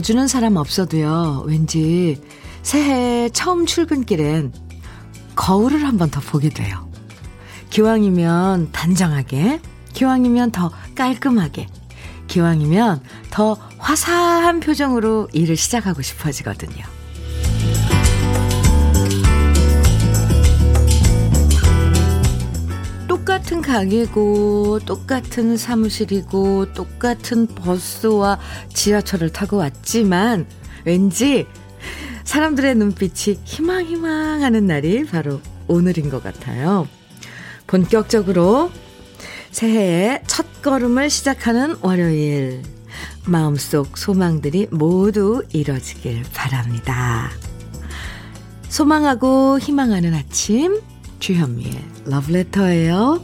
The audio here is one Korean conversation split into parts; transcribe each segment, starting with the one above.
봐주는 사람 없어도요, 왠지 새해 처음 출근길엔 거울을 한 번 더 보게 돼요. 기왕이면 단정하게, 기왕이면 더 깔끔하게, 기왕이면 더 화사한 표정으로 일을 시작하고 싶어지거든요. 똑같은 가게고, 똑같은 사무실이고, 똑같은 버스와 지하철을 타고 왔지만, 왠지 사람들의 눈빛이 희망희망 하는 날이 바로 오늘인 것 같아요. 본격적으로 새해의 첫 걸음을 시작하는 월요일. 마음속 소망들이 모두 이뤄지길 바랍니다. 소망하고 희망하는 아침, 주현미의 러브레터예요.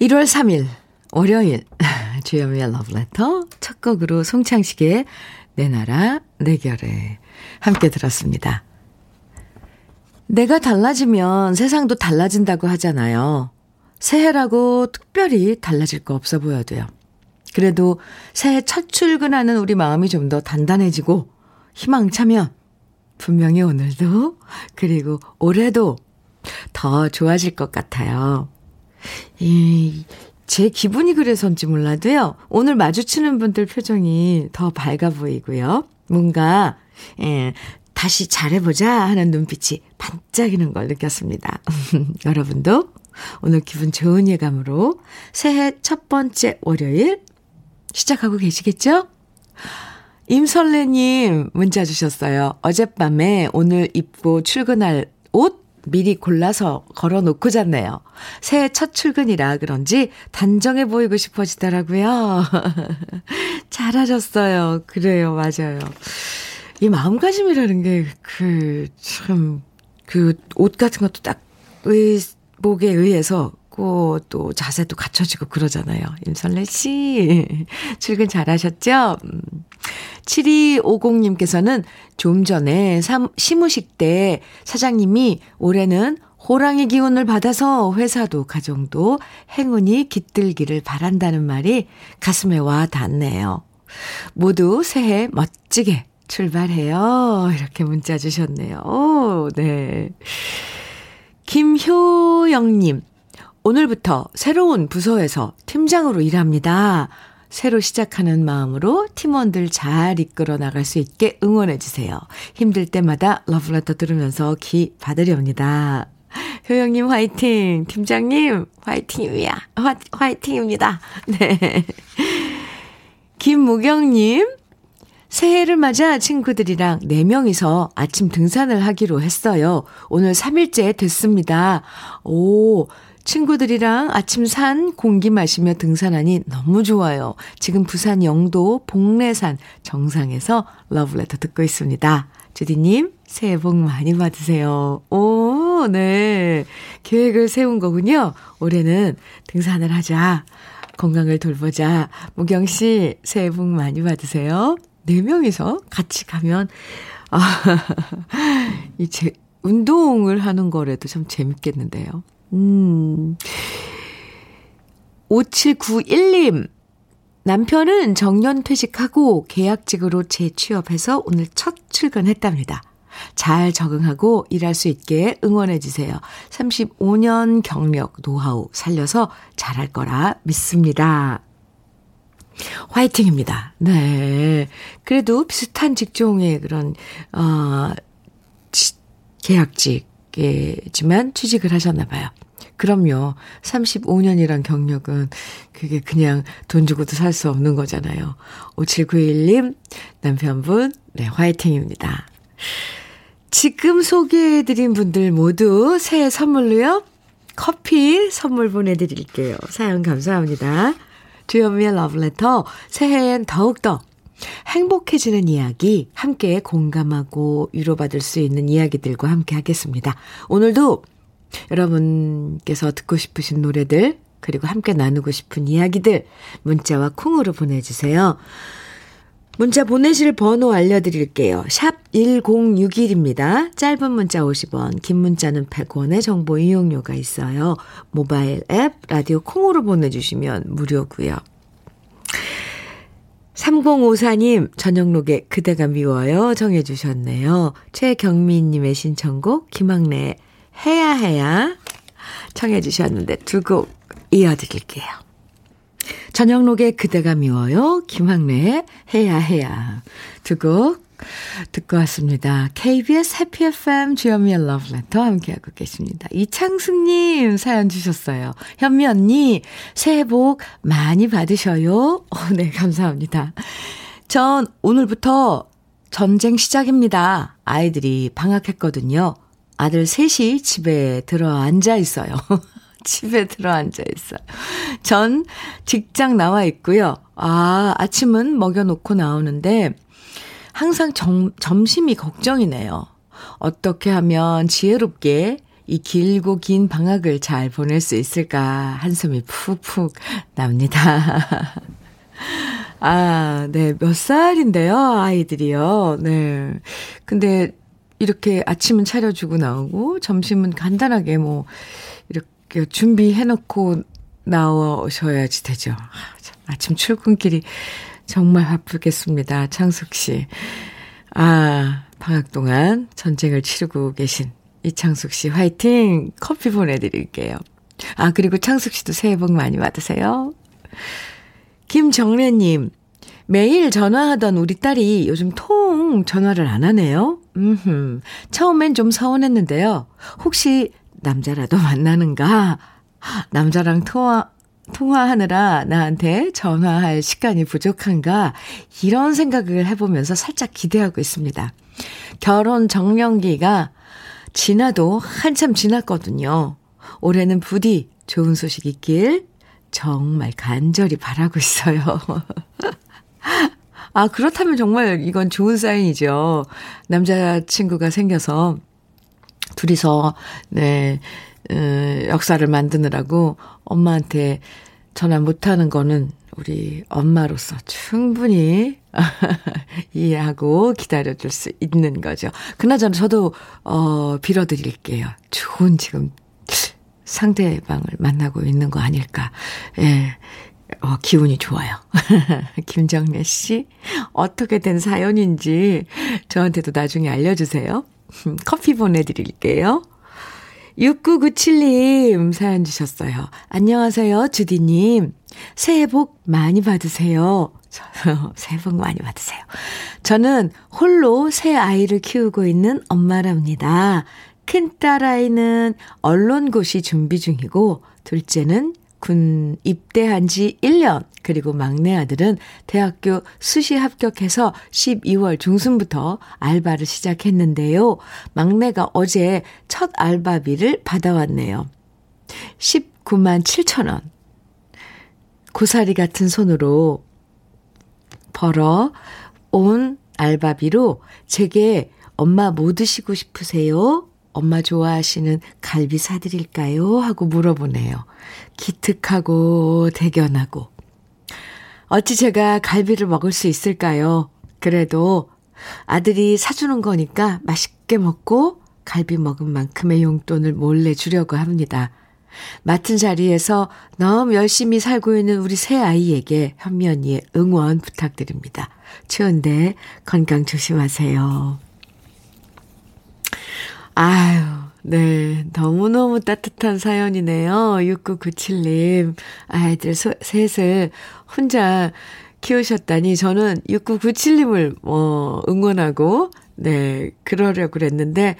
1월 3일, 월요일. 주현미의 러브레터 첫 곡으로 송창식의 내 나라 내 결에 함께 들었습니다. 내가 달라지면 세상도 달라진다고 하잖아요. 새해라고 특별히 달라질 거 없어 보여도요. 그래도 새해 첫 출근하는 우리 마음이 좀 더 단단해지고 희망차면 분명히 오늘도 그리고 올해도 더 좋아질 것 같아요. 이, 제 기분이 그래서인지 몰라도요. 오늘 마주치는 분들 표정이 더 밝아 보이고요. 뭔가, 예, 다시 잘해보자 하는 눈빛이 반짝이는 걸 느꼈습니다. 여러분도 오늘 기분 좋은 예감으로 새해 첫 번째 월요일 시작하고 계시겠죠? 임설래님 문자 주셨어요. 어젯밤에 오늘 입고 출근할 옷 미리 골라서 걸어 놓고 잤네요. 새해 첫 출근이라 그런지 단정해 보이고 싶어지더라고요. 잘하셨어요. 그래요, 맞아요. 이 마음가짐이라는 게 그, 참, 그 옷 같은 것도 딱 의복에 의해서 또 자세도 갖춰지고 그러잖아요. 임설래 씨. 출근 잘하셨죠? 7250님께서는 좀 전에 삼, 시무식 때 사장님이 올해는 호랑이 기운을 받아서 회사도 가정도 행운이 깃들기를 바란다는 말이 가슴에 와 닿네요. 모두 새해 멋지게 출발해요. 이렇게 문자 주셨네요. 오, 네. 김효영님, 오늘부터 새로운 부서에서 팀장으로 일합니다. 새로 시작하는 마음으로 팀원들 잘 이끌어 나갈 수 있게 응원해 주세요. 힘들 때마다 러브레터 들으면서 기 받으렵니다. 효영님 화이팅! 팀장님 화이팅이야. 화, 화이팅입니다. 네. 김무경님, 새해를 맞아 친구들이랑 4명이서 아침 등산을 하기로 했어요. 오늘 3일째 됐습니다. 오, 친구들이랑 아침 산 공기 마시며 등산하니 너무 좋아요. 지금 부산 영도 복례산 정상에서 러브레터 듣고 있습니다. 주디님, 새해 복 많이 받으세요. 오, 네. 계획을 세운 거군요. 올해는 등산을 하자. 건강을 돌보자. 무경 씨, 새해 복 많이 받으세요. 네 명이서 같이 가면, 아, 이 제, 운동을 하는 거라도 참 재밌겠는데요. 음. 5791님. 남편은 정년 퇴직하고 계약직으로 재취업해서 오늘 첫 출근했답니다. 잘 적응하고 일할 수 있게 응원해주세요. 35년 경력, 노하우 살려서 잘할 거라 믿습니다. 화이팅입니다. 네. 그래도 비슷한 직종의 그런, 어, 계약직이지만 취직을 하셨나 봐요. 그럼요. 35년이란 경력은 그게 그냥 돈 주고도 살 수 없는 거잖아요. 5791님, 남편분, 네, 화이팅입니다. 지금 소개해드린 분들 모두 새해 선물로요. 커피 선물 보내드릴게요. 사연 감사합니다. 주현미의 러브레터, 새해엔 더욱더 행복해지는 이야기, 함께 공감하고 위로받을 수 있는 이야기들과 함께 하겠습니다. 오늘도 여러분께서 듣고 싶으신 노래들, 그리고 함께 나누고 싶은 이야기들, 문자와 콩으로 보내주세요. 문자 보내실 번호 알려드릴게요. 샵 1061입니다. 짧은 문자 50원, 긴 문자는 100원의 정보 이용료가 있어요. 모바일 앱, 라디오 콩으로 보내주시면 무료고요. 3054님, 저녁록에 그대가 미워요. 정해주셨네요. 최경민님의 신청곡, 김학래, 해야 해야 청해 주셨는데 두 곡 이어드릴게요. 저녁록에 그대가 미워요. 김학래의 해야 해야. 두 곡 듣고 왔습니다. KBS 해피 FM 주현미의 러브레터 함께하고 계십니다. 이창숙님 사연 주셨어요. 현미 언니 새해 복 많이 받으셔요. 어, 네 감사합니다. 전 오늘부터 전쟁 시작입니다. 아이들이 방학했거든요. 아들 셋이 집에 들어 앉아 있어요. 집에 들어 앉아 있어요. 전 직장 나와 있고요. 아, 아침은 먹여놓고 나오는데 항상 점, 점심이 걱정이네요. 어떻게 하면 지혜롭게 이 길고 긴 방학을 잘 보낼 수 있을까 한숨이 푹푹 납니다. 아, 네. 몇 살인데요, 아이들이요. 네. 근데 이렇게 아침은 차려주고 나오고, 점심은 간단하게 뭐, 이렇게 준비해놓고 나오셔야지 되죠. 아, 아침 출근길이 정말 바쁘겠습니다. 창숙 씨. 아, 방학 동안 전쟁을 치르고 계신 이창숙 씨 화이팅! 커피 보내드릴게요. 아, 그리고 창숙 씨도 새해 복 많이 받으세요. 김정래님, 매일 전화하던 우리 딸이 요즘 통 전화를 안 하네요. 음, 처음엔 좀 서운했는데요. 혹시 남자라도 만나는가? 남자랑 통화, 통화하느라 나한테 전화할 시간이 부족한가? 이런 생각을 해보면서 살짝 기대하고 있습니다. 결혼 정년기가 지나도 한참 지났거든요. 올해는 부디 좋은 소식 있길 정말 간절히 바라고 있어요. 아, 그렇다면 정말 이건 좋은 사인이죠. 남자친구가 생겨서 둘이서, 네, 음, 역사를 만드느라고 엄마한테 전화 못하는 거는 우리 엄마로서 충분히 이해하고 기다려줄 수 있는 거죠. 그나저나 저도, 어, 빌어드릴게요. 좋은 지금 상대방을 만나고 있는 거 아닐까. 예. 어, 기운이 좋아요. 김정래 씨, 어떻게 된 사연인지 저한테도 나중에 알려주세요. 커피 보내드릴게요. 6997님 사연 주셨어요. 안녕하세요, 주디님. 새해 복 많이 받으세요. 새해 복 많이 받으세요. 저는 홀로 새 아이를 키우고 있는 엄마랍니다. 큰딸아이는 언론고시 준비 중이고, 둘째는 군 입대한 지 1년, 그리고 막내 아들은 대학교 수시 합격해서 12월 중순부터 알바를 시작했는데요. 막내가 어제 첫 알바비를 받아왔네요. 19만 7천 원. 고사리 같은 손으로 벌어 온 알바비로 제게 엄마 뭐 드시고 싶으세요? 엄마 좋아하시는 갈비 사드릴까요? 하고 물어보네요. 기특하고 대견하고. 어찌 제가 갈비를 먹을 수 있을까요? 그래도 아들이 사주는 거니까 맛있게 먹고 갈비 먹은 만큼의 용돈을 몰래 주려고 합니다. 맡은 자리에서 너무 열심히 살고 있는 우리 새 아이에게 현미 언니의 응원 부탁드립니다. 추운데 건강 조심하세요. 아유, 네. 너무너무 따뜻한 사연이네요. 6997님. 아이들 소, 셋을 혼자 키우셨다니 저는 6997님을 뭐 응원하고 네, 그러려고 그랬는데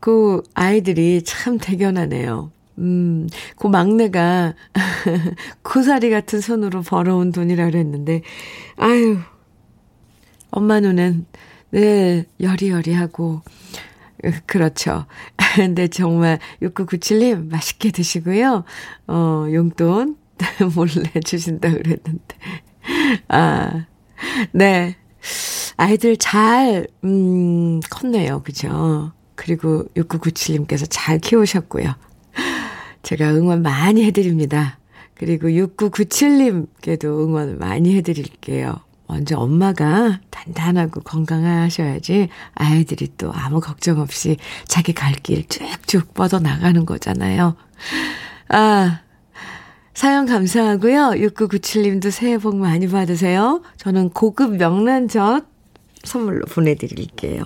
그 아이들이 참 대견하네요. 음, 그 막내가 고사리 같은 손으로 벌어온 돈이라 그랬는데 아유. 엄마 눈엔 네, 여리여리하고 그렇죠. 근데 정말 6997님 맛있게 드시고요. 어, 용돈 몰래 주신다 그랬는데. 아, 네. 아이들 잘, 음, 컸네요. 그죠? 그리고 6997님께서 잘 키우셨고요. 제가 응원 많이 해드립니다. 그리고 6997님께도 응원을 많이 해드릴게요. 먼저 엄마가 단단하고 건강하셔야지 아이들이 또 아무 걱정 없이 자기 갈 길 쭉쭉 뻗어나가는 거잖아요. 아, 사연 감사하고요. 6997님도 새해 복 많이 받으세요. 저는 고급 명란젓 선물로 보내드릴게요.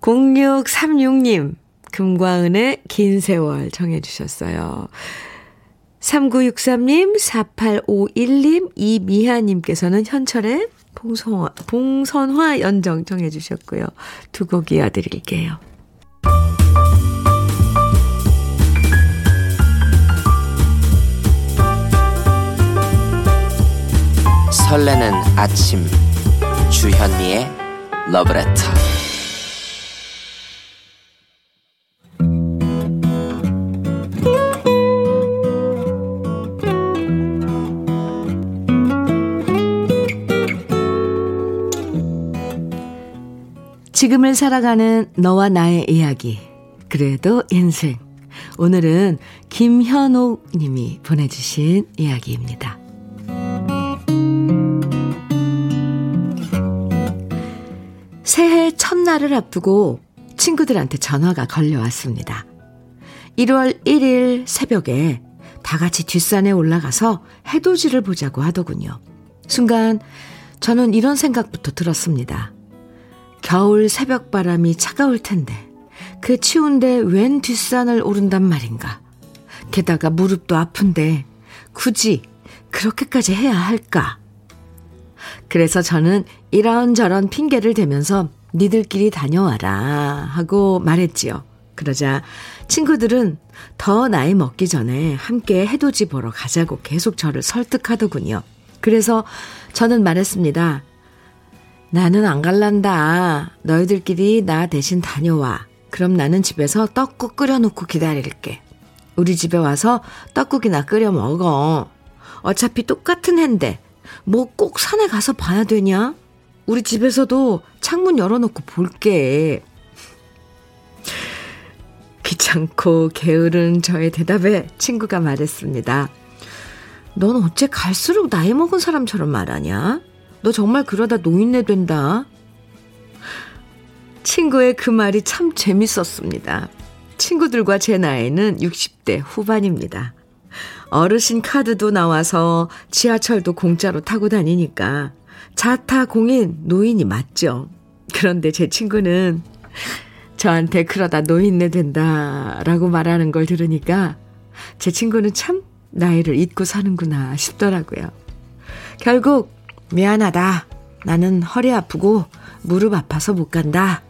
0636님, 금과은의 긴 세월 정해주셨어요. 3963님, 4851님, 이미하님께서는 현철의 봉선화, 봉선화 연정 정해주셨고요. 두 곡 이어드릴게요. 설레는 아침 주현미의 러브레터 살아가는 너와 나의 이야기 그래도 인생 오늘은 김현옥 님이 보내주신 이야기입니다. 새해 첫날을 앞두고 친구들한테 전화가 걸려왔습니다. 1월 1일 새벽에 다 같이 뒷산에 올라가서 해돋이를 보자고 하더군요. 순간 저는 이런 생각부터 들었습니다. 겨울 새벽 바람이 차가울 텐데 그 추운데 웬 뒷산을 오른단 말인가. 게다가 무릎도 아픈데 굳이 그렇게까지 해야 할까? 그래서 저는 이런저런 핑계를 대면서 니들끼리 다녀와라 하고 말했지요. 그러자 친구들은 더 나이 먹기 전에 함께 해돋이 보러 가자고 계속 저를 설득하더군요. 그래서 저는 말했습니다. 나는 안 갈란다. 너희들끼리 나 대신 다녀와. 그럼 나는 집에서 떡국 끓여놓고 기다릴게. 우리 집에 와서 떡국이나 끓여 먹어. 어차피 똑같은 해인데 뭐 꼭 산에 가서 봐야 되냐? 우리 집에서도 창문 열어놓고 볼게. 귀찮고 게으른 저의 대답에 친구가 말했습니다. 넌 어째 갈수록 나이 먹은 사람처럼 말하냐? 너 정말 그러다 노인네 된다. 친구의 그 말이 참 재밌었습니다. 친구들과 제 나이는 60대 후반입니다. 어르신 카드도 나와서 지하철도 공짜로 타고 다니니까 자타 공인 노인이 맞죠. 그런데 제 친구는 저한테 그러다 노인네 된다라고 말하는 걸 들으니까 제 친구는 참 나이를 잊고 사는구나 싶더라고요. 결국 미안하다. 나는 허리 아프고 무릎 아파서 못 간다.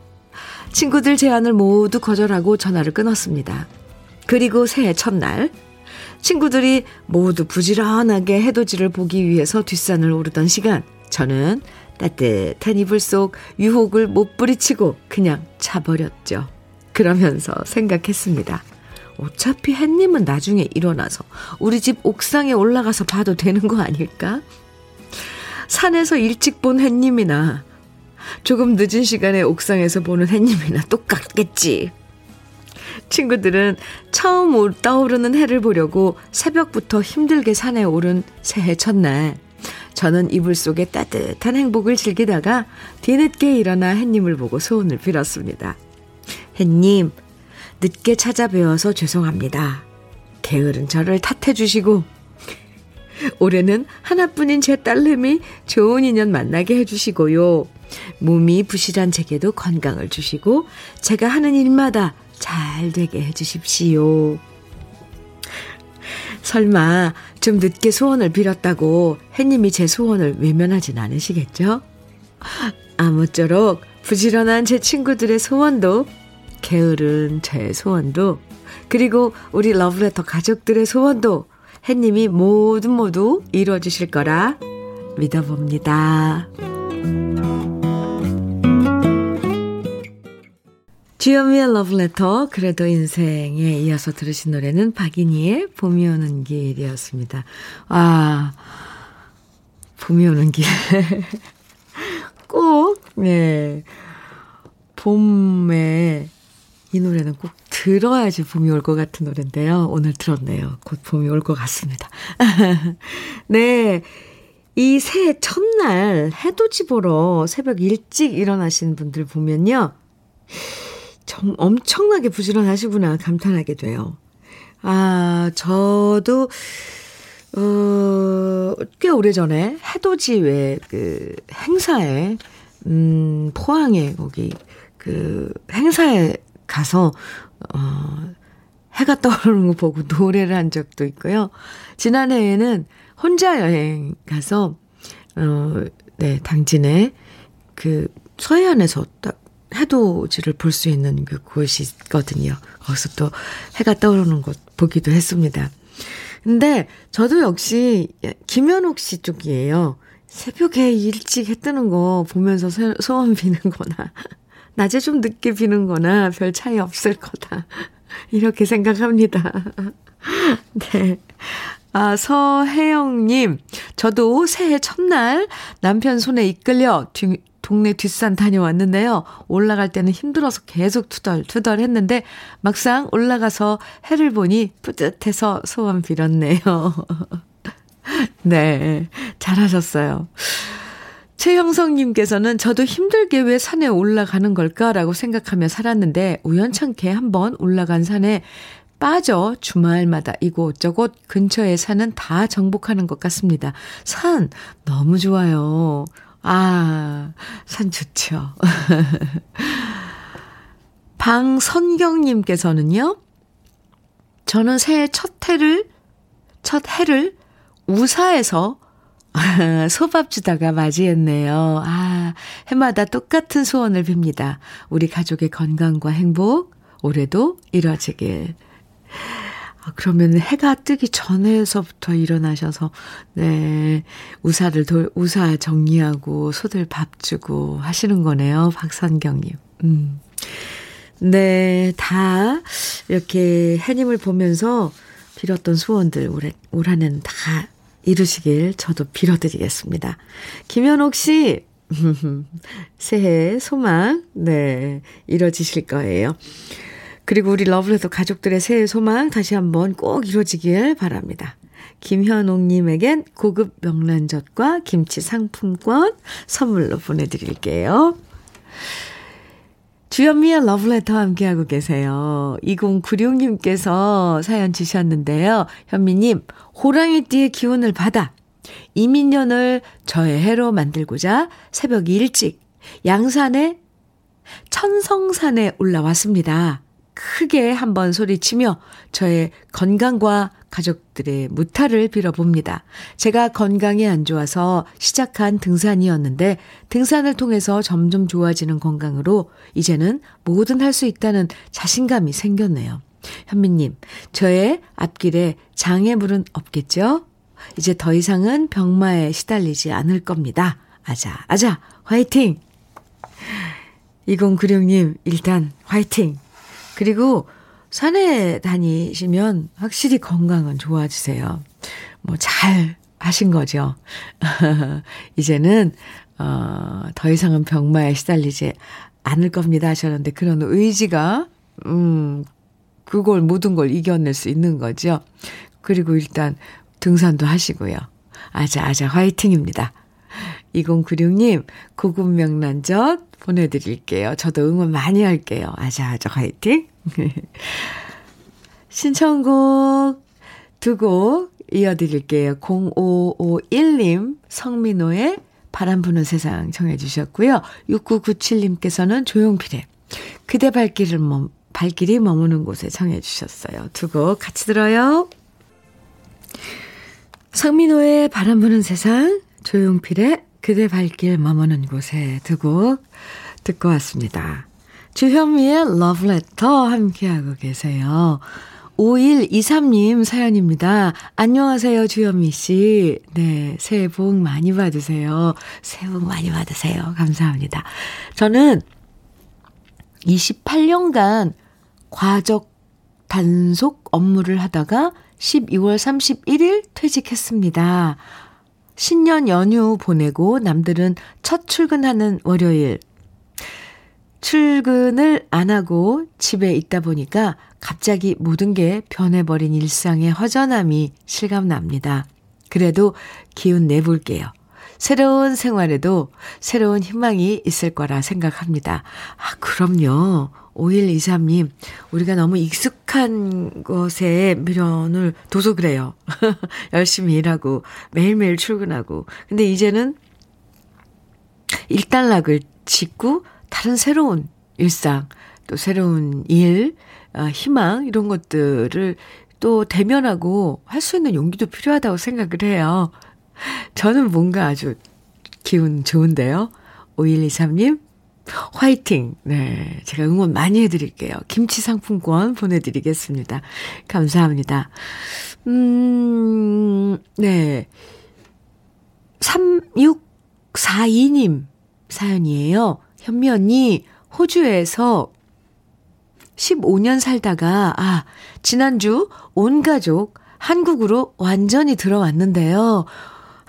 친구들 제안을 모두 거절하고 전화를 끊었습니다. 그리고 새해 첫날 친구들이 모두 부지런하게 해돋이를 보기 위해서 뒷산을 오르던 시간, 저는 따뜻한 이불 속 유혹을 못 부리치고 그냥 차버렸죠. 그러면서 생각했습니다. 어차피 햇님은 나중에 일어나서 우리 집 옥상에 올라가서 봐도 되는 거 아닐까? 산에서 일찍 본 햇님이나 조금 늦은 시간에 옥상에서 보는 햇님이나 똑같겠지. 친구들은 처음 떠오르는 해를 보려고 새벽부터 힘들게 산에 오른 새해 첫날, 저는 이불 속에 따뜻한 행복을 즐기다가 뒤늦게 일어나 햇님을 보고 소원을 빌었습니다. 햇님, 늦게 찾아뵈어서 죄송합니다. 게으른 저를 탓해주시고, 올해는 하나뿐인 제 딸내미 좋은 인연 만나게 해주시고요. 몸이 부실한 제게도 건강을 주시고, 제가 하는 일마다 잘 되게 해주십시오. 설마 좀 늦게 소원을 빌었다고 햇님이 제 소원을 외면하진 않으시겠죠? 아무쪼록 부지런한 제 친구들의 소원도 게으른 제 소원도 그리고 우리 러브레터 가족들의 소원도 햇님이 모두 모두 이루어주실 거라 믿어봅니다. 주현미의 러브레터 그래도 인생에 이어서 들으신 노래는 박인희의 봄이 오는 길이었습니다. 아 봄이 오는 길. 꼭, 네. 봄에 이 노래는 꼭 들어야지 봄이 올 것 같은 노래인데요. 오늘 들었네요. 곧 봄이 올 것 같습니다. 네. 이 새해 첫날 해돋이 보러 새벽 일찍 일어나신 분들 보면요. 정, 엄청나게 부지런하시구나 감탄하게 돼요. 아, 저도, 어, 꽤 오래 전에 해돋이 외그 행사에, 음, 포항에 거기 그 행사에 가서, 어, 해가 떠오르는 거 보고 노래를 한 적도 있고요. 지난해에는 혼자 여행 가서, 어, 네, 당진에 그 서해안에서 딱 해돋이를 볼 수 있는 그 곳이 있거든요. 거기서 또 해가 떠오르는 곳 보기도 했습니다. 근데 저도 역시 김현옥 씨 쪽이에요. 새벽에 일찍 해 뜨는 거 보면서 소원 비는 거나, 낮에 좀 늦게 비는 거나 별 차이 없을 거다. 이렇게 생각합니다. 네. 아, 서혜영님, 저도 새해 첫날 남편 손에 이끌려 뒤, 동네 뒷산 다녀왔는데요. 올라갈 때는 힘들어서 계속 투덜투덜 했는데 막상 올라가서 해를 보니 뿌듯해서 소원 빌었네요. 네, 잘하셨어요. 최형성님께서는 저도 힘들게 왜 산에 올라가는 걸까라고 생각하며 살았는데 우연찮게 한번 올라간 산에 빠져 주말마다 이곳저곳 근처의 산은 다 정복하는 것 같습니다. 산 너무 좋아요. 아, 산 좋죠. 방선경님께서는요, 저는 새해 첫 해를, 첫 해를 우사에서 소밥 주다가 맞이했네요. 아, 해마다 똑같은 소원을 빕니다. 우리 가족의 건강과 행복, 올해도 이뤄지길. 아, 그러면 해가 뜨기 전에서부터 일어나셔서, 네, 우사를 돌, 우사 정리하고 소들 밥 주고 하시는 거네요. 박선경님. 음. 네, 다 이렇게 해님을 보면서 빌었던 소원들 올, 올 한해는 다 이루시길 저도 빌어드리겠습니다. 김현옥 씨, 새해 소망, 네, 이뤄지실 거예요. 그리고 우리 러블레터 가족들의 새해 소망 다시 한번 꼭 이루어지길 바랍니다. 김현옥님에겐 고급 명란젓과 김치 상품권 선물로 보내드릴게요. 주현미의 러브레터 함께하고 계세요. 2096님께서 사연 주셨는데요. 현미님, 호랑이띠의 기운을 받아 이민년을 저의 해로 만들고자 새벽 일찍 양산에 천성산에 올라왔습니다. 크게 한번 소리치며 저의 건강과 가족들의 무탈을 빌어봅니다. 제가 건강이 안 좋아서 시작한 등산이었는데 등산을 통해서 점점 좋아지는 건강으로 이제는 뭐든 할 수 있다는 자신감이 생겼네요. 현미님, 저의 앞길에 장애물은 없겠죠? 이제 더 이상은 병마에 시달리지 않을 겁니다. 아자, 아자, 화이팅! 2096님, 일단 화이팅! 그리고 산에 다니시면 확실히 건강은 좋아지세요. 뭐 잘 하신 거죠. 이제는 어, 더 이상은 병마에 시달리지 않을 겁니다 하셨는데 그런 의지가 음 그걸 모든 걸 이겨낼 수 있는 거죠. 그리고 일단 등산도 하시고요. 아자 아자 화이팅입니다. 2096님 고급 명란젓 보내드릴게요. 저도 응원 많이 할게요. 아자 아자 화이팅. 신청곡 두 곡 이어드릴게요. 0551님 성민호의 바람 부는 세상 정해 주셨고요. 6997님께서는 조용필의 그대 발길을 멈, 발길이 머무는 곳에 정해 주셨어요. 두 곡 같이 들어요. 성민호의 바람 부는 세상, 조용필의 그대 발길 머무는 곳에 두곡 듣고 왔습니다. 주현미의 러브레터 함께하고 계세요. 5123님 사연입니다. 안녕하세요, 주현미 씨. 네, 새해 복 많이 받으세요. 새해 복 많이 받으세요. 감사합니다. 저는 28년간 과적 단속 업무를 하다가 12월 31일 퇴직했습니다. 신년 연휴 보내고 남들은 첫 출근하는 월요일 출근을 안 하고 집에 있다 보니까 갑자기 모든 게 변해버린 일상의 허전함이 실감납니다. 그래도 기운 내볼게요. 새로운 생활에도 새로운 희망이 있을 거라 생각합니다. 아, 그럼요. 5123님, 우리가 너무 익숙한 것에 미련을 둬서 그래요. 열심히 일하고, 매일매일 출근하고. 근데 이제는 일단락을 짓고, 다른 새로운 일상, 또 새로운 일, 아, 희망, 이런 것들을 또 대면하고 할 수 있는 용기도 필요하다고 생각을 해요. 저는 뭔가 아주 기운 좋은데요. 5123님, 화이팅! 네. 제가 응원 많이 해드릴게요. 김치 상품권 보내드리겠습니다. 감사합니다. 음, 네. 3642님 사연이에요. 현미 언니, 호주에서 15년 살다가, 아, 지난주 온 가족 한국으로 완전히 들어왔는데요.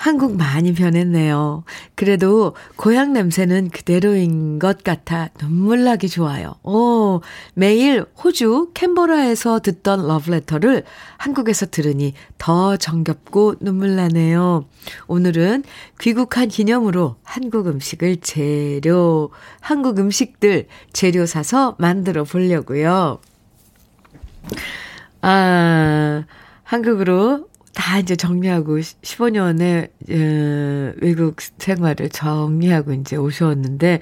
한국 많이 변했네요. 그래도 고향 냄새는 그대로인 것 같아 눈물 나기 좋아요. 오, 매일 호주 캔버라에서 듣던 러브레터를 한국에서 들으니 더 정겹고 눈물 나네요. 오늘은 귀국한 기념으로 한국 음식을 재료, 한국 음식들 재료 사서 만들어 보려고요. 아, 한국으로 다 이제 정리하고 15년의 어, 외국 생활을 정리하고 이제 오셨는데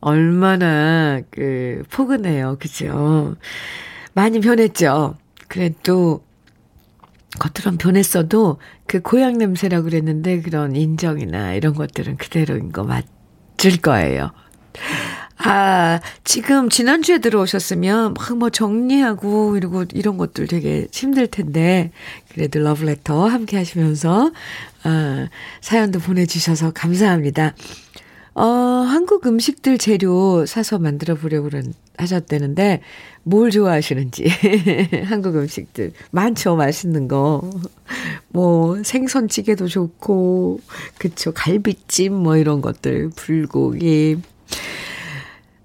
얼마나 그 포근해요. 그죠? 많이 변했죠. 그래도 겉으론 변했어도 그 고향 냄새라고 그랬는데 그런 인정이나 이런 것들은 그대로인 거 맞을 거예요. 아, 지금 지난주에 들어오셨으면 막 뭐 정리하고 이러고 이런 것들 되게 힘들 텐데 그래도 러브레터 함께 하시면서 아, 사연도 보내 주셔서 감사합니다. 어, 한국 음식들 재료 사서 만들어 보려고 하셨다는데 뭘 좋아하시는지. 한국 음식들. 많죠 맛있는 거. 뭐 생선찌개도 좋고 그쵸 갈비찜 뭐 이런 것들 불고기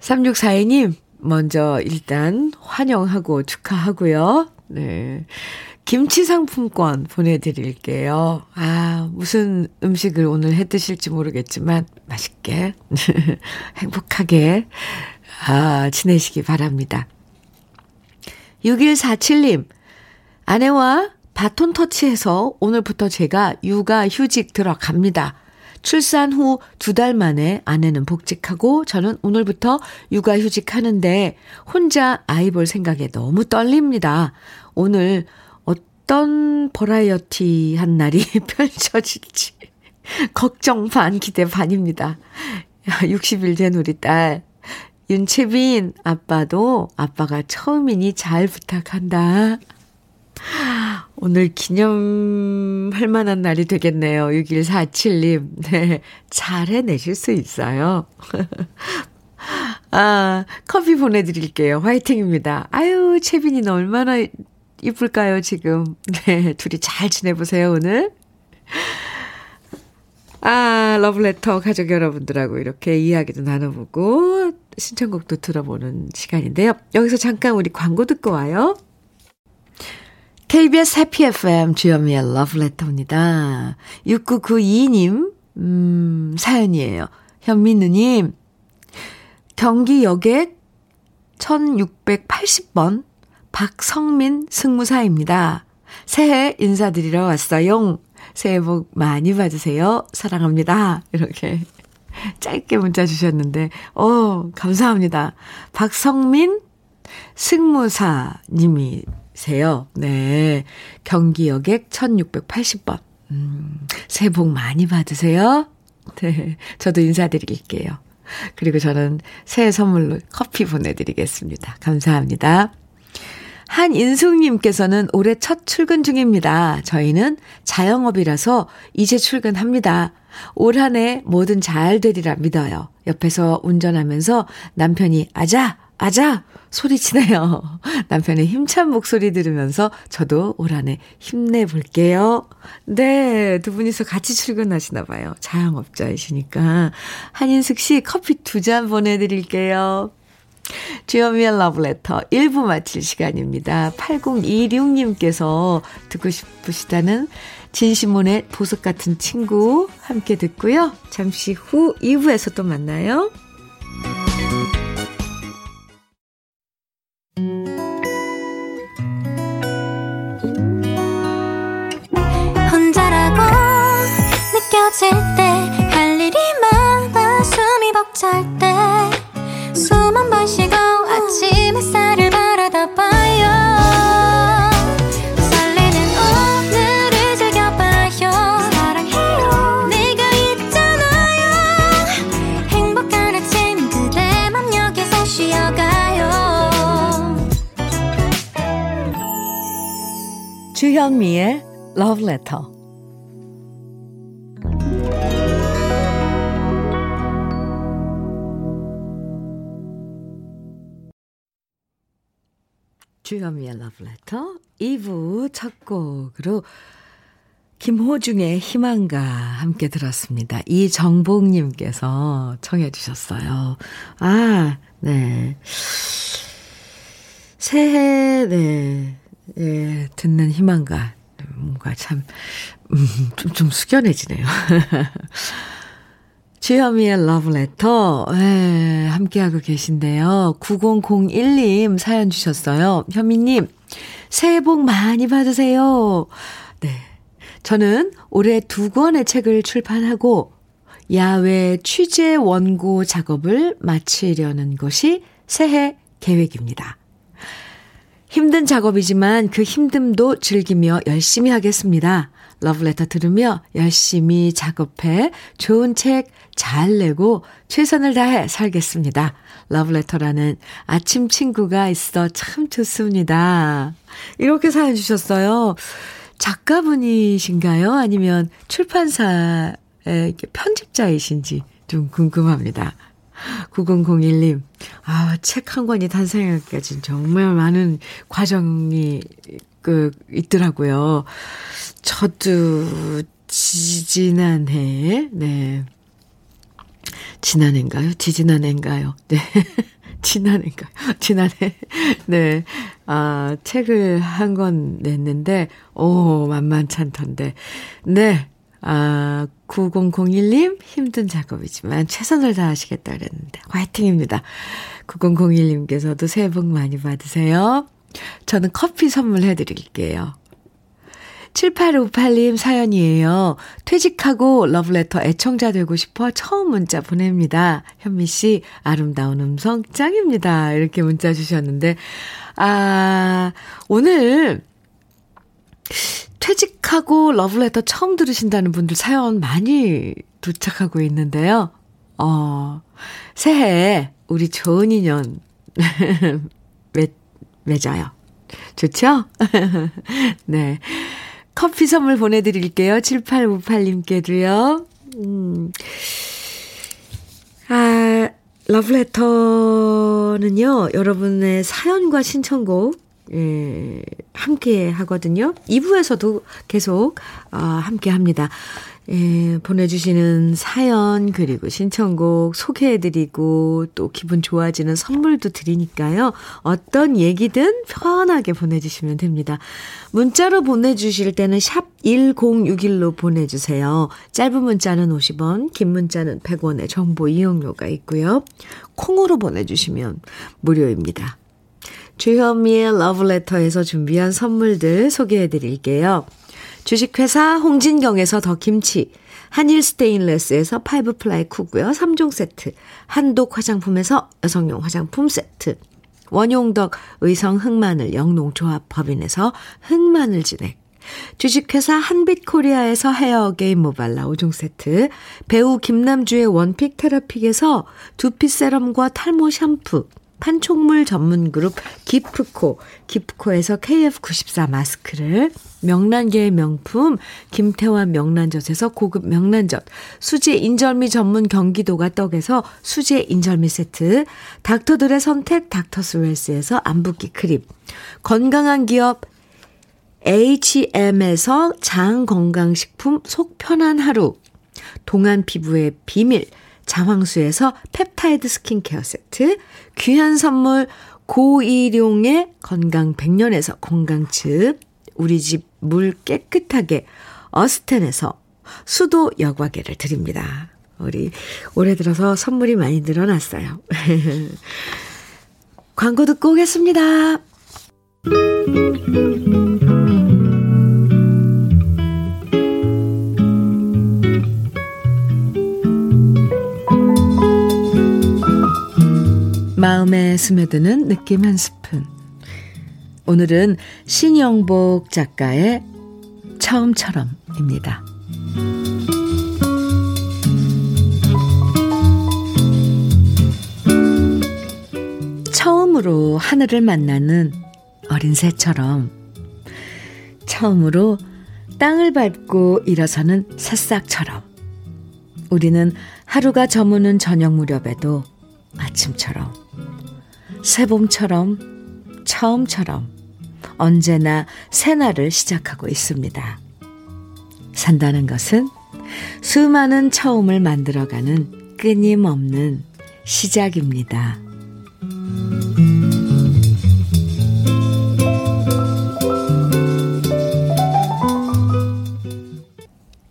3642님, 먼저 일단 환영하고 축하하고요. 네. 김치 상품권 보내드릴게요. 아, 무슨 음식을 오늘 해 드실지 모르겠지만, 맛있게, 행복하게, 아, 지내시기 바랍니다. 6147님, 아내와 바톤 터치해서 오늘부터 제가 육아 휴직 들어갑니다. 출산 후 두 달 만에 아내는 복직하고 저는 오늘부터 육아휴직 하는데 혼자 아이 볼 생각에 너무 떨립니다. 오늘 어떤 버라이어티 한 날이 펼쳐질지 걱정 반 기대 반입니다. 60일 된 우리 딸 윤채빈 아빠도 아빠가 처음이니 잘 부탁한다. 오늘 기념할 만한 날이 되겠네요. 6147님. 네. 잘 해내실 수 있어요. 아, 커피 보내드릴게요. 화이팅입니다. 아유, 채빈이는 얼마나 이쁠까요, 지금. 네. 둘이 잘 지내보세요, 오늘. 아, 러브레터 가족 여러분들하고 이렇게 이야기도 나눠보고 신청곡도 들어보는 시간인데요. 여기서 잠깐 우리 광고 듣고 와요. KBS 해피 FM 주현미의 러브레터입니다. 6992님, 음, 사연이에요. 현민우님, 경기 여객 1680번 박성민 승무사입니다. 새해 인사드리러 왔어요. 새해 복 많이 받으세요. 사랑합니다. 이렇게 짧게 문자 주셨는데, 어, 감사합니다. 박성민 승무사님이 세요. 네. 경기 여객 1680번. 음, 새해 복 많이 받으세요. 네. 저도 인사드릴게요. 그리고 저는 새해 선물로 커피 보내드리겠습니다. 감사합니다. 한인숙님께서는 올해 첫 출근 중입니다. 저희는 자영업이라서 이제 출근합니다. 올 한 해 뭐든 잘 되리라 믿어요. 옆에서 운전하면서 남편이 아자! 아자! 소리치네요. 남편의 힘찬 목소리 들으면서 저도 올 한해 힘내볼게요. 네, 두 분이서 같이 출근하시나 봐요. 자영업자이시니까. 한인숙 씨 커피 두 잔 보내드릴게요. 주현미의 러브레터 1부 마칠 시간입니다. 8026님께서 듣고 싶으시다는 진시몬의 보석 같은 친구 함께 듣고요. 잠시 후 2부에서 또 만나요. 혼자라고 느껴질 때 할 일이 많아 숨이 벅찰 때 숨 한 번 쉬고 아침 햇살을 바라다 봐요 주현미의 러브레터 주현미의 러브레터 2부 첫 곡으로 김호중의 희망가 함께 들었습니다. 이정복님께서 청해 주셨어요. 아, 네. 새해, 네. 예, 듣는 희망가. 뭔가 참, 음, 좀, 좀 숙연해지네요. 주현미의 러브레터, 예, 함께하고 계신데요. 9001님 사연 주셨어요. 현미님, 새해 복 많이 받으세요. 네. 저는 올해 두 권의 책을 출판하고 야외 취재 원고 작업을 마치려는 것이 새해 계획입니다. 힘든 작업이지만 그 힘듦도 즐기며 열심히 하겠습니다. 러브레터 들으며 열심히 작업해 좋은 책 잘 내고 최선을 다해 살겠습니다. 러브레터라는 아침 친구가 있어 참 좋습니다. 이렇게 사연 주셨어요. 작가분이신가요? 아니면 출판사의 편집자이신지 좀 궁금합니다. 9001님, 아, 책 한 권이 탄생하기까지 정말 많은 과정이, 그, 있더라고요. 저도, 지 지난해, 네. 지난해인가요? 지지난해인가요? 네. 지난해인가요? 지난해. 네. 아, 책을 한 권 냈는데, 오, 만만찮던데. 네. 아, 9001님, 힘든 작업이지만 최선을 다하시겠다 그랬는데, 화이팅입니다. 9001님께서도 새해 복 많이 받으세요. 저는 커피 선물해 드릴게요. 7858님 사연이에요. 퇴직하고 러브레터 애청자 되고 싶어 처음 문자 보냅니다. 현미 씨, 아름다운 음성 짱입니다. 이렇게 문자 주셨는데, 아, 오늘 퇴직하고 러브레터 처음 들으신다는 분들 사연 많이 도착하고 있는데요. 어, 새해 우리 좋은 인연 맺, 맺어요. 좋죠? 네. 커피 선물 보내드릴게요. 7858님께도요. 음. 아, 러브레터는요, 여러분의 사연과 신청곡, 예, 함께 하거든요. 2부에서도 계속, 어, 함께 합니다. 예, 보내주시는 사연, 그리고 신청곡 소개해드리고, 또 기분 좋아지는 선물도 드리니까요. 어떤 얘기든 편하게 보내주시면 됩니다. 문자로 보내주실 때는 샵 1061로 보내주세요. 짧은 문자는 50원, 긴 문자는 100원의 정보 이용료가 있고요. 콩으로 보내주시면 무료입니다. 주현미의 러브레터에서 준비한 선물들 소개해 드릴게요. 주식회사 홍진경에서 더 김치, 한일 스테인레스에서 five ply cookware 3종 세트, 한독 화장품에서 여성용 화장품 세트, 원용덕 의성 흑마늘 영농조합 법인에서 흑마늘 진액, 주식회사 한빛코리아에서 헤어게임 모발라 5종 세트, 배우 김남주의 원픽 테라픽에서 두피 세럼과 탈모 샴푸, 판촉물 전문 그룹 기프코, 기프코에서 KF94 마스크를, 명란계의 명품 김태환 명란젓에서 고급 명란젓, 수제 인절미 전문 경기도가 떡에서 수제 인절미 세트, 닥터들의 선택 닥터스웰스에서 안붓기 크림, 건강한 기업 HM에서 장 건강식품 속 편한 하루, 동안 피부의 비밀, 자황수에서 펩타이드 스킨케어 세트, 귀한 선물 고일용의 건강 백년에서 건강즙, 우리 집 물 깨끗하게 어스텐에서 수도 여과기를 드립니다. 우리 올해 들어서 선물이 많이 늘어났어요. 광고 듣고 오겠습니다. 마음에 스며드는 느낌 한 스푼. 오늘은 신영복 작가의 처음처럼입니다. 처음으로 하늘을 만나는 어린 새처럼 처음으로 땅을 밟고 일어서는 새싹처럼 우리는 하루가 저무는 저녁 무렵에도 아침처럼 새봄처럼 처음처럼 언제나 새날을 시작하고 있습니다. 산다는 것은 수많은 처음을 만들어가는 끊임없는 시작입니다.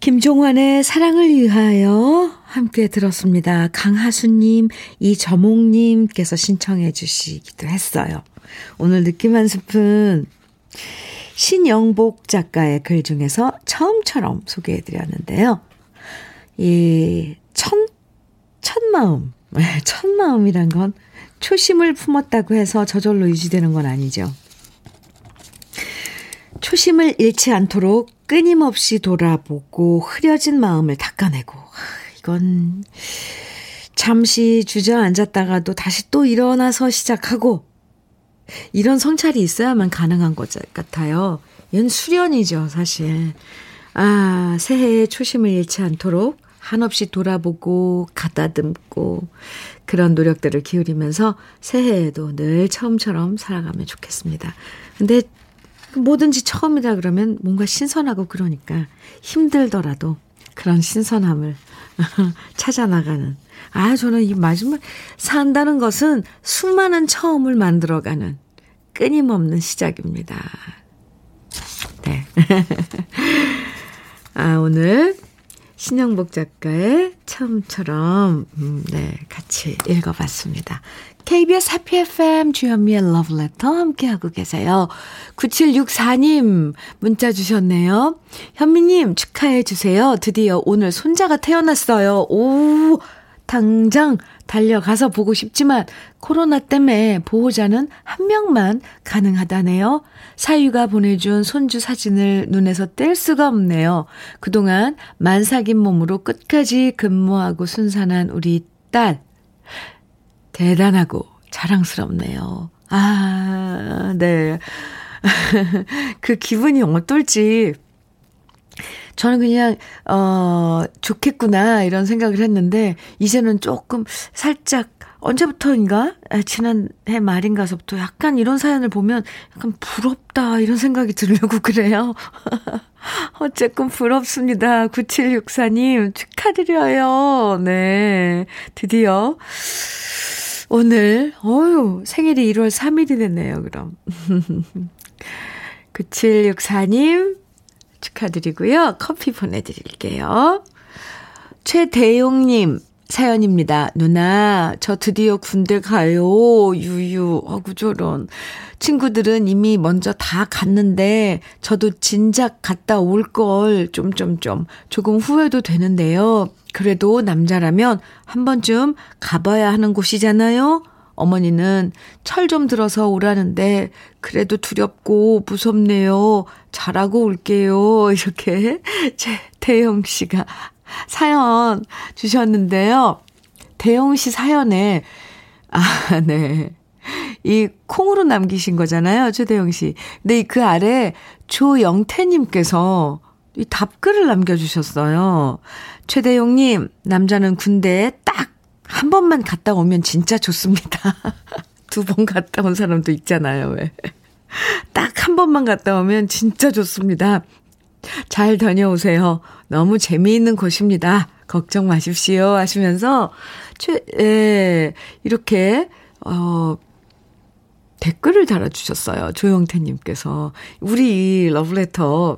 김종환의 사랑을 위하여 함께 들었습니다. 강하수님, 이저몽님께서 신청해 주시기도 했어요. 오늘 느낌 한 스푼 신영복 작가의 글 중에서 처음처럼 소개해 드렸는데요. 이 첫, 첫 마음, 첫 마음이란 건 초심을 품었다고 해서 저절로 유지되는 건 아니죠. 초심을 잃지 않도록 끊임없이 돌아보고 흐려진 마음을 닦아내고 이건 잠시 주저앉았다가도 다시 또 일어나서 시작하고 이런 성찰이 있어야만 가능한 것 같아요. 이건 수련이죠, 사실. 아, 새해의 초심을 잃지 않도록 한없이 돌아보고 가다듬고 그런 노력들을 기울이면서 새해에도 늘 처음처럼 살아가면 좋겠습니다. 근데 뭐든지 처음이다 그러면 뭔가 신선하고 그러니까 힘들더라도 그런 신선함을 찾아 나가는. 아, 저는 이 마지막 산다는 것은 수많은 처음을 만들어가는 끊임없는 시작입니다. 네. 아, 오늘 신영복 작가의 처음처럼, 음, 네, 같이 읽어봤습니다. KBS 해피 FM 주현미의 러브레터 함께하고 계세요. 9764님 문자 주셨네요. 현미님 축하해 주세요. 드디어 오늘 손자가 태어났어요. 오, 당장 달려가서 보고 싶지만 코로나 때문에 보호자는 한 명만 가능하다네요. 사유가 보내준 손주 사진을 눈에서 뗄 수가 없네요. 그동안 만삭인 몸으로 끝까지 근무하고 순산한 우리 딸. 대단하고 자랑스럽네요. 아, 네. 그 기분이 어떨지 저는 그냥 어 좋겠구나 이런 생각을 했는데 이제는 조금 살짝 언제부터인가 아, 지난해 말인가서부터 약간 이런 사연을 보면 약간 부럽다 이런 생각이 들려고 그래요. 어쨌건 부럽습니다. 9764님 축하드려요. 네. 드디어 오늘, 어유 생일이 1월 3일이 됐네요, 그럼. 9764님, 축하드리고요. 커피 보내드릴게요. 최대용님, 사연입니다. 누나, 저 드디어 군대 가요. 유유. 어구, 저런. 친구들은 이미 먼저 다 갔는데, 저도 진작 갔다 올 걸, 좀, 좀, 좀, 조금 후회도 되는데요. 그래도 남자라면 한 번쯤 가봐야 하는 곳이잖아요? 어머니는 철 좀 들어서 오라는데, 그래도 두렵고 무섭네요. 잘하고 올게요. 이렇게, 제, 태영 씨가 사연 주셨는데요. 대영 씨 사연에, 아, 네. 이 콩으로 남기신 거잖아요. 최대영 씨. 근데 그 아래 조영태님께서 이 답글을 남겨주셨어요. 최대용님, 남자는 군대에 딱 한 번만 갔다 오면 진짜 좋습니다. 두 번 갔다 온 사람도 있잖아요, 왜. 딱 한 번만 갔다 오면 진짜 좋습니다. 잘 다녀오세요. 너무 재미있는 곳입니다. 걱정 마십시오. 하시면서, 최, 예, 이렇게, 어, 댓글을 달아주셨어요. 조영태님께서. 우리 러브레터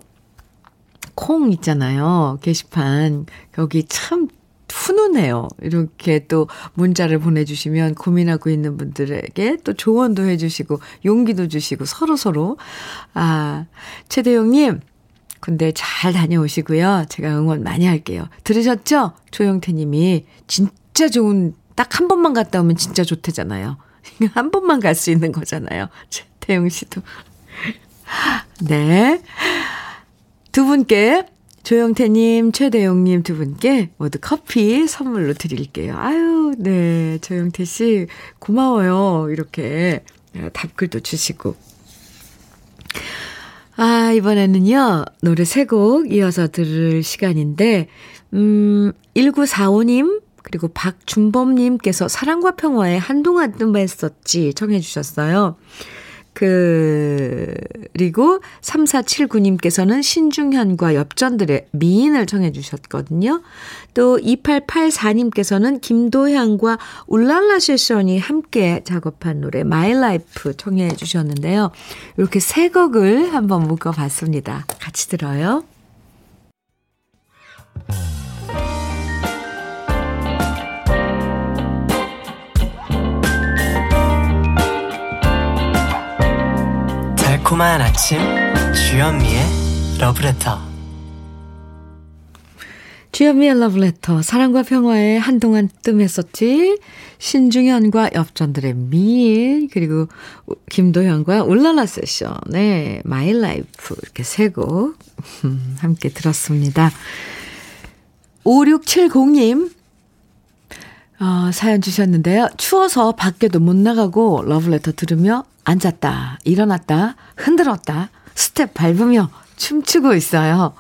콩 있잖아요. 게시판. 여기 참 훈훈해요. 이렇게 또 문자를 보내주시면 고민하고 있는 분들에게 또 조언도 해주시고 용기도 주시고 서로서로. 아, 최대용님. 근데 잘 다녀오시고요. 제가 응원 많이 할게요. 들으셨죠? 조영태 님이 진짜 좋은, 딱 한 번만 갔다 오면 진짜 좋대잖아요. 한 번만 갈 수 있는 거잖아요. 태용 씨도. 네. 두 분께 조영태님, 최대용님 두 분께 모두 커피 선물로 드릴게요. 아유, 네. 조영태 씨, 고마워요. 이렇게 답글도 주시고. 아, 이번에는요, 노래 세 곡 이어서 들을 시간인데, 음, 1945님, 그리고 박준범님께서 사랑과 평화에 한동안 뜸했었지 청해 주셨어요. 그, 그리고 3479님께서는 신중현과 엽전들의 미인을 청해 주셨거든요. 또 2884님께서는 김도향과 울랄라 세션이 함께 작업한 노래 My Life 청해 주셨는데요. 이렇게 세 곡을 한번 묶어봤습니다. 같이 들어요. 달콤한 아침 주현미의 러브레터 주현미의 러브레터 사랑과 평화에 한동안 뜸했었지 신중현과 엽전들의 미인 그리고 김도향과 울랄라 세션의 My Life 이렇게 세곡 음, 함께 들었습니다. 5670님 어, 사연 주셨는데요. 추워서 밖에도 못 나가고 러브레터 들으며 앉았다, 일어났다, 흔들었다, 스텝 밟으며 춤추고 있어요.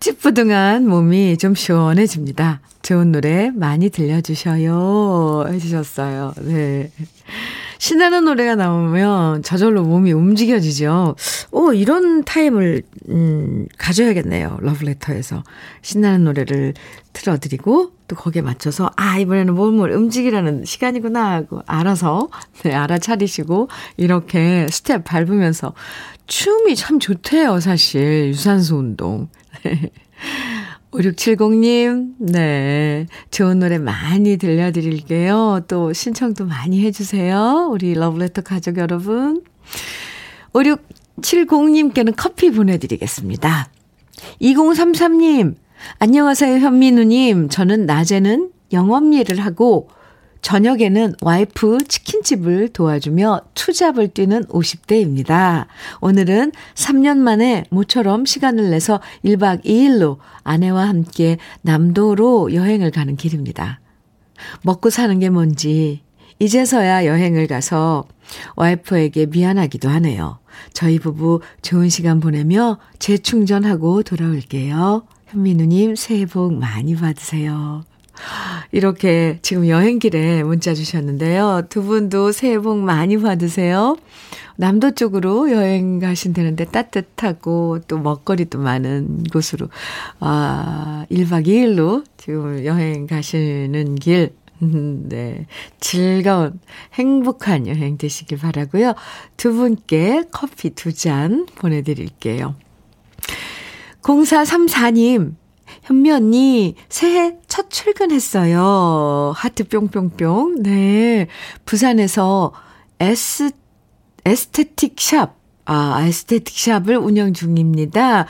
찌뿌둥한 몸이 좀 시원해집니다. 좋은 노래 많이 들려주셔요. 해주셨어요. 네. 신나는 노래가 나오면 저절로 몸이 움직여지죠. 오, 이런 타임을, 음, 가져야겠네요. 러브레터에서. 신나는 노래를 틀어드리고, 또 거기에 맞춰서, 아, 이번에는 몸을 움직이라는 시간이구나 하고 알아서, 네, 알아차리시고, 이렇게 스텝 밟으면서 춤이 참 좋대요, 사실. 유산소 운동. 5670님, 네. 좋은 노래 많이 들려드릴게요. 또 신청도 많이 해주세요. 우리 러브레터 가족 여러분. 5670님께는 커피 보내드리겠습니다. 2033님, 안녕하세요, 현민우님. 저는 낮에는 영업 일을 하고 저녁에는 와이프 치킨집을 도와주며 투잡을 뛰는 50대입니다. 오늘은 3년 만에 모처럼 시간을 내서 1박 2일로 아내와 함께 남도로 여행을 가는 길입니다. 먹고 사는 게 뭔지 이제서야 여행을 가서 와이프에게 미안하기도 하네요. 저희 부부 좋은 시간 보내며 재충전하고 돌아올게요. 현민우님 새해 복 많이 받으세요. 이렇게 지금 여행길에 문자 주셨는데요. 두 분도 새해 복 많이 받으세요. 남도 쪽으로 여행 가신다는데 따뜻하고 또 먹거리도 많은 곳으로, 아, 1박 2일로 지금 여행 가시는 길, 네. 즐거운, 행복한 여행 되시길 바라고요. 두 분께 커피 두 잔 보내드릴게요. 0434님, 현미 언니, 새해 첫 출근했어요. 하트 뿅뿅뿅. 네. 부산에서 에스, 에스테틱 샵, 아, 에스테틱 샵을 운영 중입니다.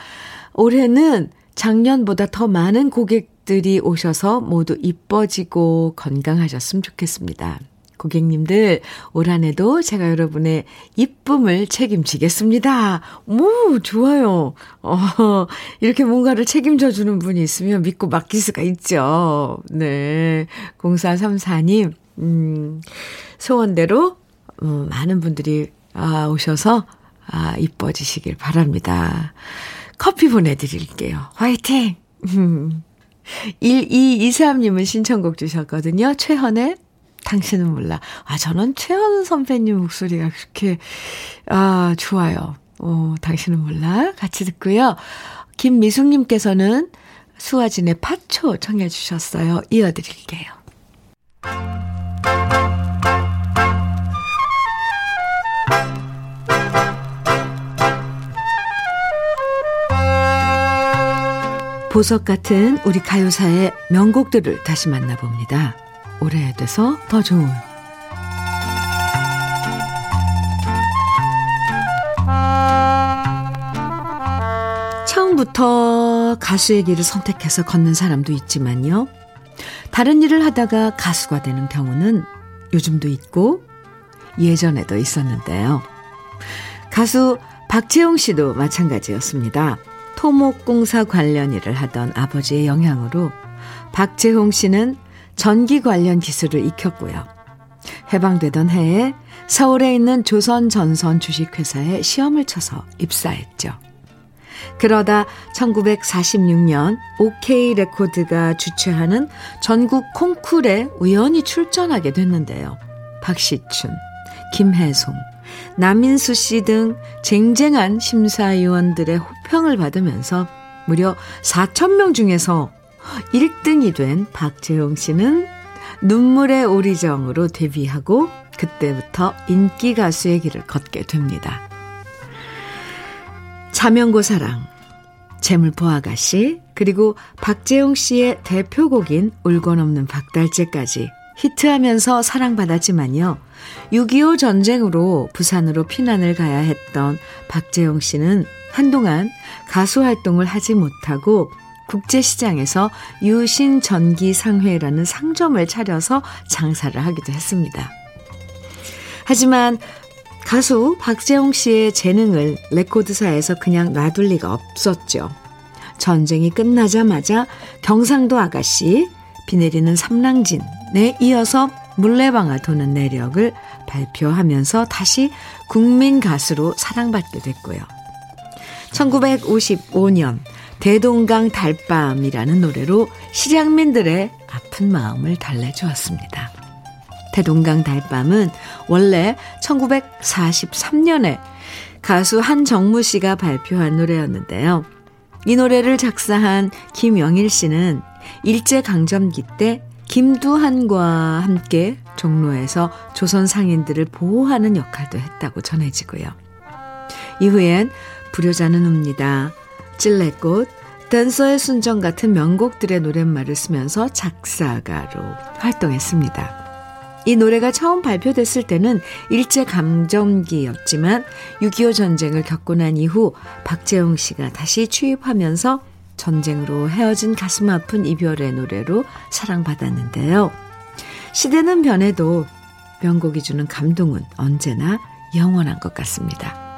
올해는 작년보다 더 많은 고객들이 오셔서 모두 이뻐지고 건강하셨으면 좋겠습니다. 고객님들, 올 한 해도 제가 여러분의 이쁨을 책임지겠습니다. 오, 좋아요. 어, 이렇게 뭔가를 책임져 주는 분이 있으면 믿고 맡길 수가 있죠. 네. 0434님, 음, 소원대로, 음, 많은 분들이, 아, 오셔서, 아, 이뻐지시길 바랍니다. 커피 보내드릴게요. 화이팅! 1223님은 신청곡 주셨거든요. 최헌의 당신은 몰라. 아, 저는 최연 선배님 목소리가 그렇게, 아, 좋아요. 어, 당신은 몰라. 같이 듣고요. 김미숙님께서는 수아진의 파초 청해 주셨어요. 이어드릴게요. 보석 같은 우리 가요사의 명곡들을 다시 만나봅니다. 오래돼서 더 좋은 처음부터 가수의 길을 선택해서 걷는 사람도 있지만요. 다른 일을 하다가 가수가 되는 경우는 요즘도 있고 예전에도 있었는데요. 가수 박재홍 씨도 마찬가지였습니다. 토목공사 관련 일을 하던 아버지의 영향으로 박재홍 씨는 전기 관련 기술을 익혔고요. 해방되던 해에 서울에 있는 조선전선 주식회사에 시험을 쳐서 입사했죠. 그러다 1946년 OK 레코드가 주최하는 전국 콩쿨에 우연히 출전하게 됐는데요. 박시춘, 김해송, 남인수 씨 등 쟁쟁한 심사위원들의 호평을 받으면서 무려 4천명 중에서 1등이 된 박재용 씨는 눈물의 오리정으로 데뷔하고 그때부터 인기 가수의 길을 걷게 됩니다. 자명고 사랑, 재물포 아가씨, 그리고 박재용 씨의 대표곡인 울건 없는 박달재까지 히트하면서 사랑받았지만요. 6.25 전쟁으로 부산으로 피난을 가야 했던 박재용 씨는 한동안 가수 활동을 하지 못하고 국제시장에서 유신전기상회라는 상점을 차려서 장사를 하기도 했습니다. 하지만 가수 박재홍 씨의 재능을 레코드사에서 그냥 놔둘 리가 없었죠. 전쟁이 끝나자마자 경상도 아가씨, 비 내리는 삼랑진에 이어서 물레방아 도는 내력을 발표하면서 다시 국민 가수로 사랑받게 됐고요. 1955년 대동강 달밤이라는 노래로 실향민들의 아픈 마음을 달래주었습니다. 대동강 달밤은 원래 1943년에 가수 한정무 씨가 발표한 노래였는데요. 이 노래를 작사한 김영일 씨는 일제강점기 때 김두한과 함께 종로에서 조선 상인들을 보호하는 역할도 했다고 전해지고요. 이후엔 불효자는 웁니다. 찔레꽃, 댄서의 순정 같은 명곡들의 노랫말을 쓰면서 작사가로 활동했습니다. 이 노래가 처음 발표됐을 때는 일제감점기였지만 6.25 전쟁을 겪고 난 이후 박재홍 씨가 다시 취입하면서 전쟁으로 헤어진 가슴 아픈 이별의 노래로 사랑받았는데요. 시대는 변해도 명곡이 주는 감동은 언제나 영원한 것 같습니다.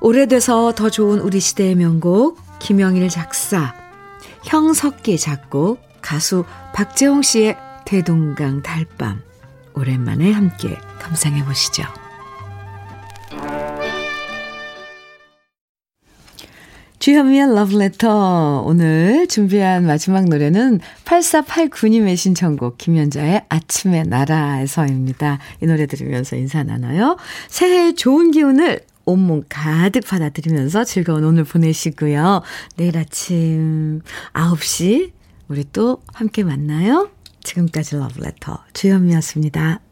오래돼서 더 좋은 우리 시대의 명곡, 김영일 작사, 형석기 작곡, 가수 박재홍 씨의 대동강 달밤. 오랜만에 함께 감상해 보시죠. 주현미의 러브레터 오늘 준비한 마지막 노래는 8489님의 신청곡 김연자의 아침의 나라에서입니다. 이 노래 들으면서 인사 나눠요. 새해의 좋은 기운을 온몸 가득 받아들이면서 즐거운 오늘 보내시고요. 내일 아침 9시 우리 또 함께 만나요. 지금까지 러브레터 주현미였습니다.